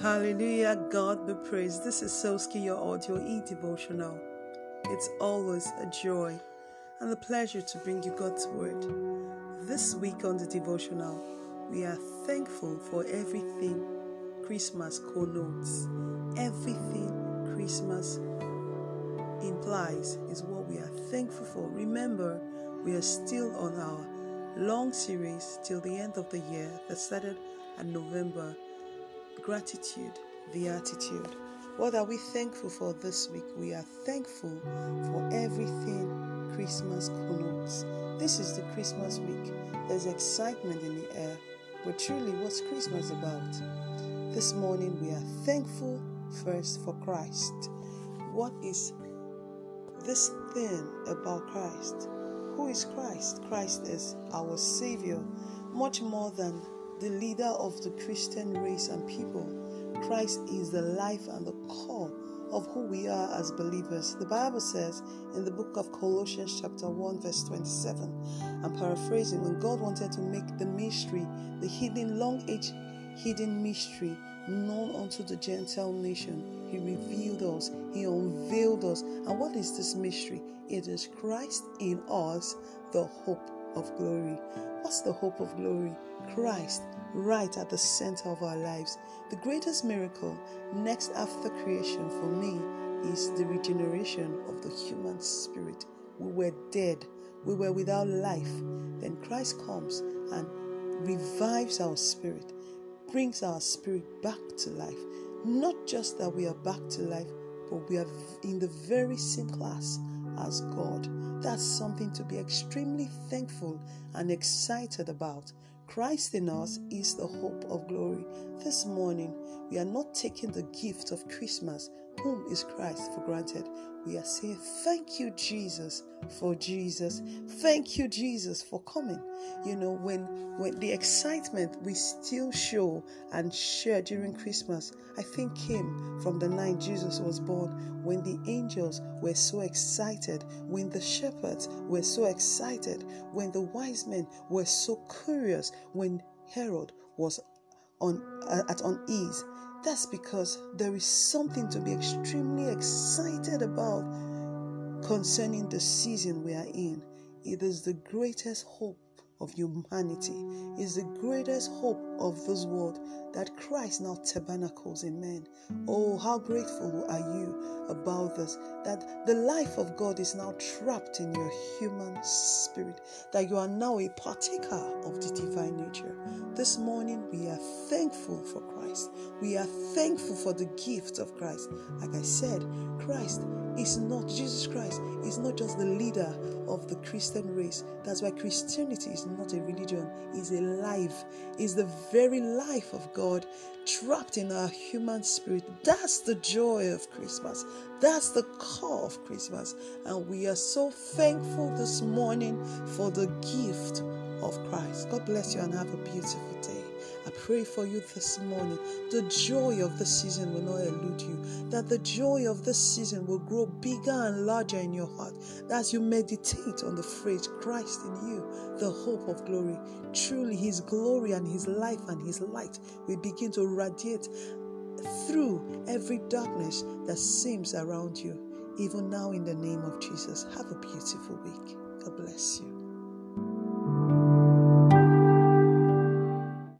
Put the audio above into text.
Hallelujah, God be praised. This is Soski, your audio e devotional. It's always a joy and a pleasure to bring you God's word. This week on the devotional, we are thankful for everything Christmas connotes. Everything Christmas implies is what we are thankful for. Remember, we are still on our long series till the end of the year that started in November gratitude, the attitude. What are we thankful for this week? We are thankful for everything Christmas connotes. This is the Christmas week. There's excitement in the air. But truly, what's Christmas about? This morning, we are thankful first for Christ. What is this thing about Christ? Who is Christ? Christ is our Savior, much more than the leader of the Christian race and people. Christ is the life and the core of who we are as believers. The Bible says in the book of Colossians, chapter 1, verse 27, I'm paraphrasing, when God wanted to make the mystery, the hidden, long age hidden mystery, known unto the Gentile nation, He revealed us, He unveiled us. And what is this mystery? It is Christ in us, the hope of glory. What's the hope of glory? Christ right at the center of our lives. The greatest miracle next after creation for me is the regeneration of the human spirit. We were dead, we were without life. Then Christ comes and revives our spirit, brings our spirit back to life. Not just that we are back to life, but we are in the very same class as God. That's something to be extremely thankful and excited about. Christ in us is the hope of glory. This morning, we are not taking the gift of Christmas, whom is Christ, for granted. We are saying, Thank you, Jesus, for Jesus. Thank you, Jesus, for coming. You know, when when the excitement we still show and share during Christmas, I think came from the night Jesus was born, when the angels were so excited, when the shepherds were so excited, when the wise men were so curious, when Herod was on uh, at unease that's because there is something to be extremely excited about concerning the season we are in. It is the greatest hope of humanity, is the greatest hope of this world that Christ now tabernacles in men. Oh, how grateful are you about this? That the life of God is now trapped in your human spirit, that you are now a partaker of the divine nature. This morning, we are thankful for Christ. We are thankful for the gift of Christ. Like I said, Christ is not, Jesus Christ is not just the leader of the Christian race. That's why Christianity is not a religion, it's a life, it's the very life of God trapped in our human spirit. That's the joy of Christmas. That's the core of Christmas. And we are so thankful this morning for the gift of Christ. God bless you and have a beautiful day. Pray for you this morning. The joy of the season will not elude you. That the joy of this season will grow bigger and larger in your heart. As you meditate on the phrase Christ in you, the hope of glory. Truly, His glory and His life and His light will begin to radiate through every darkness that seems around you. Even now, in the name of Jesus, have a beautiful week. God bless you.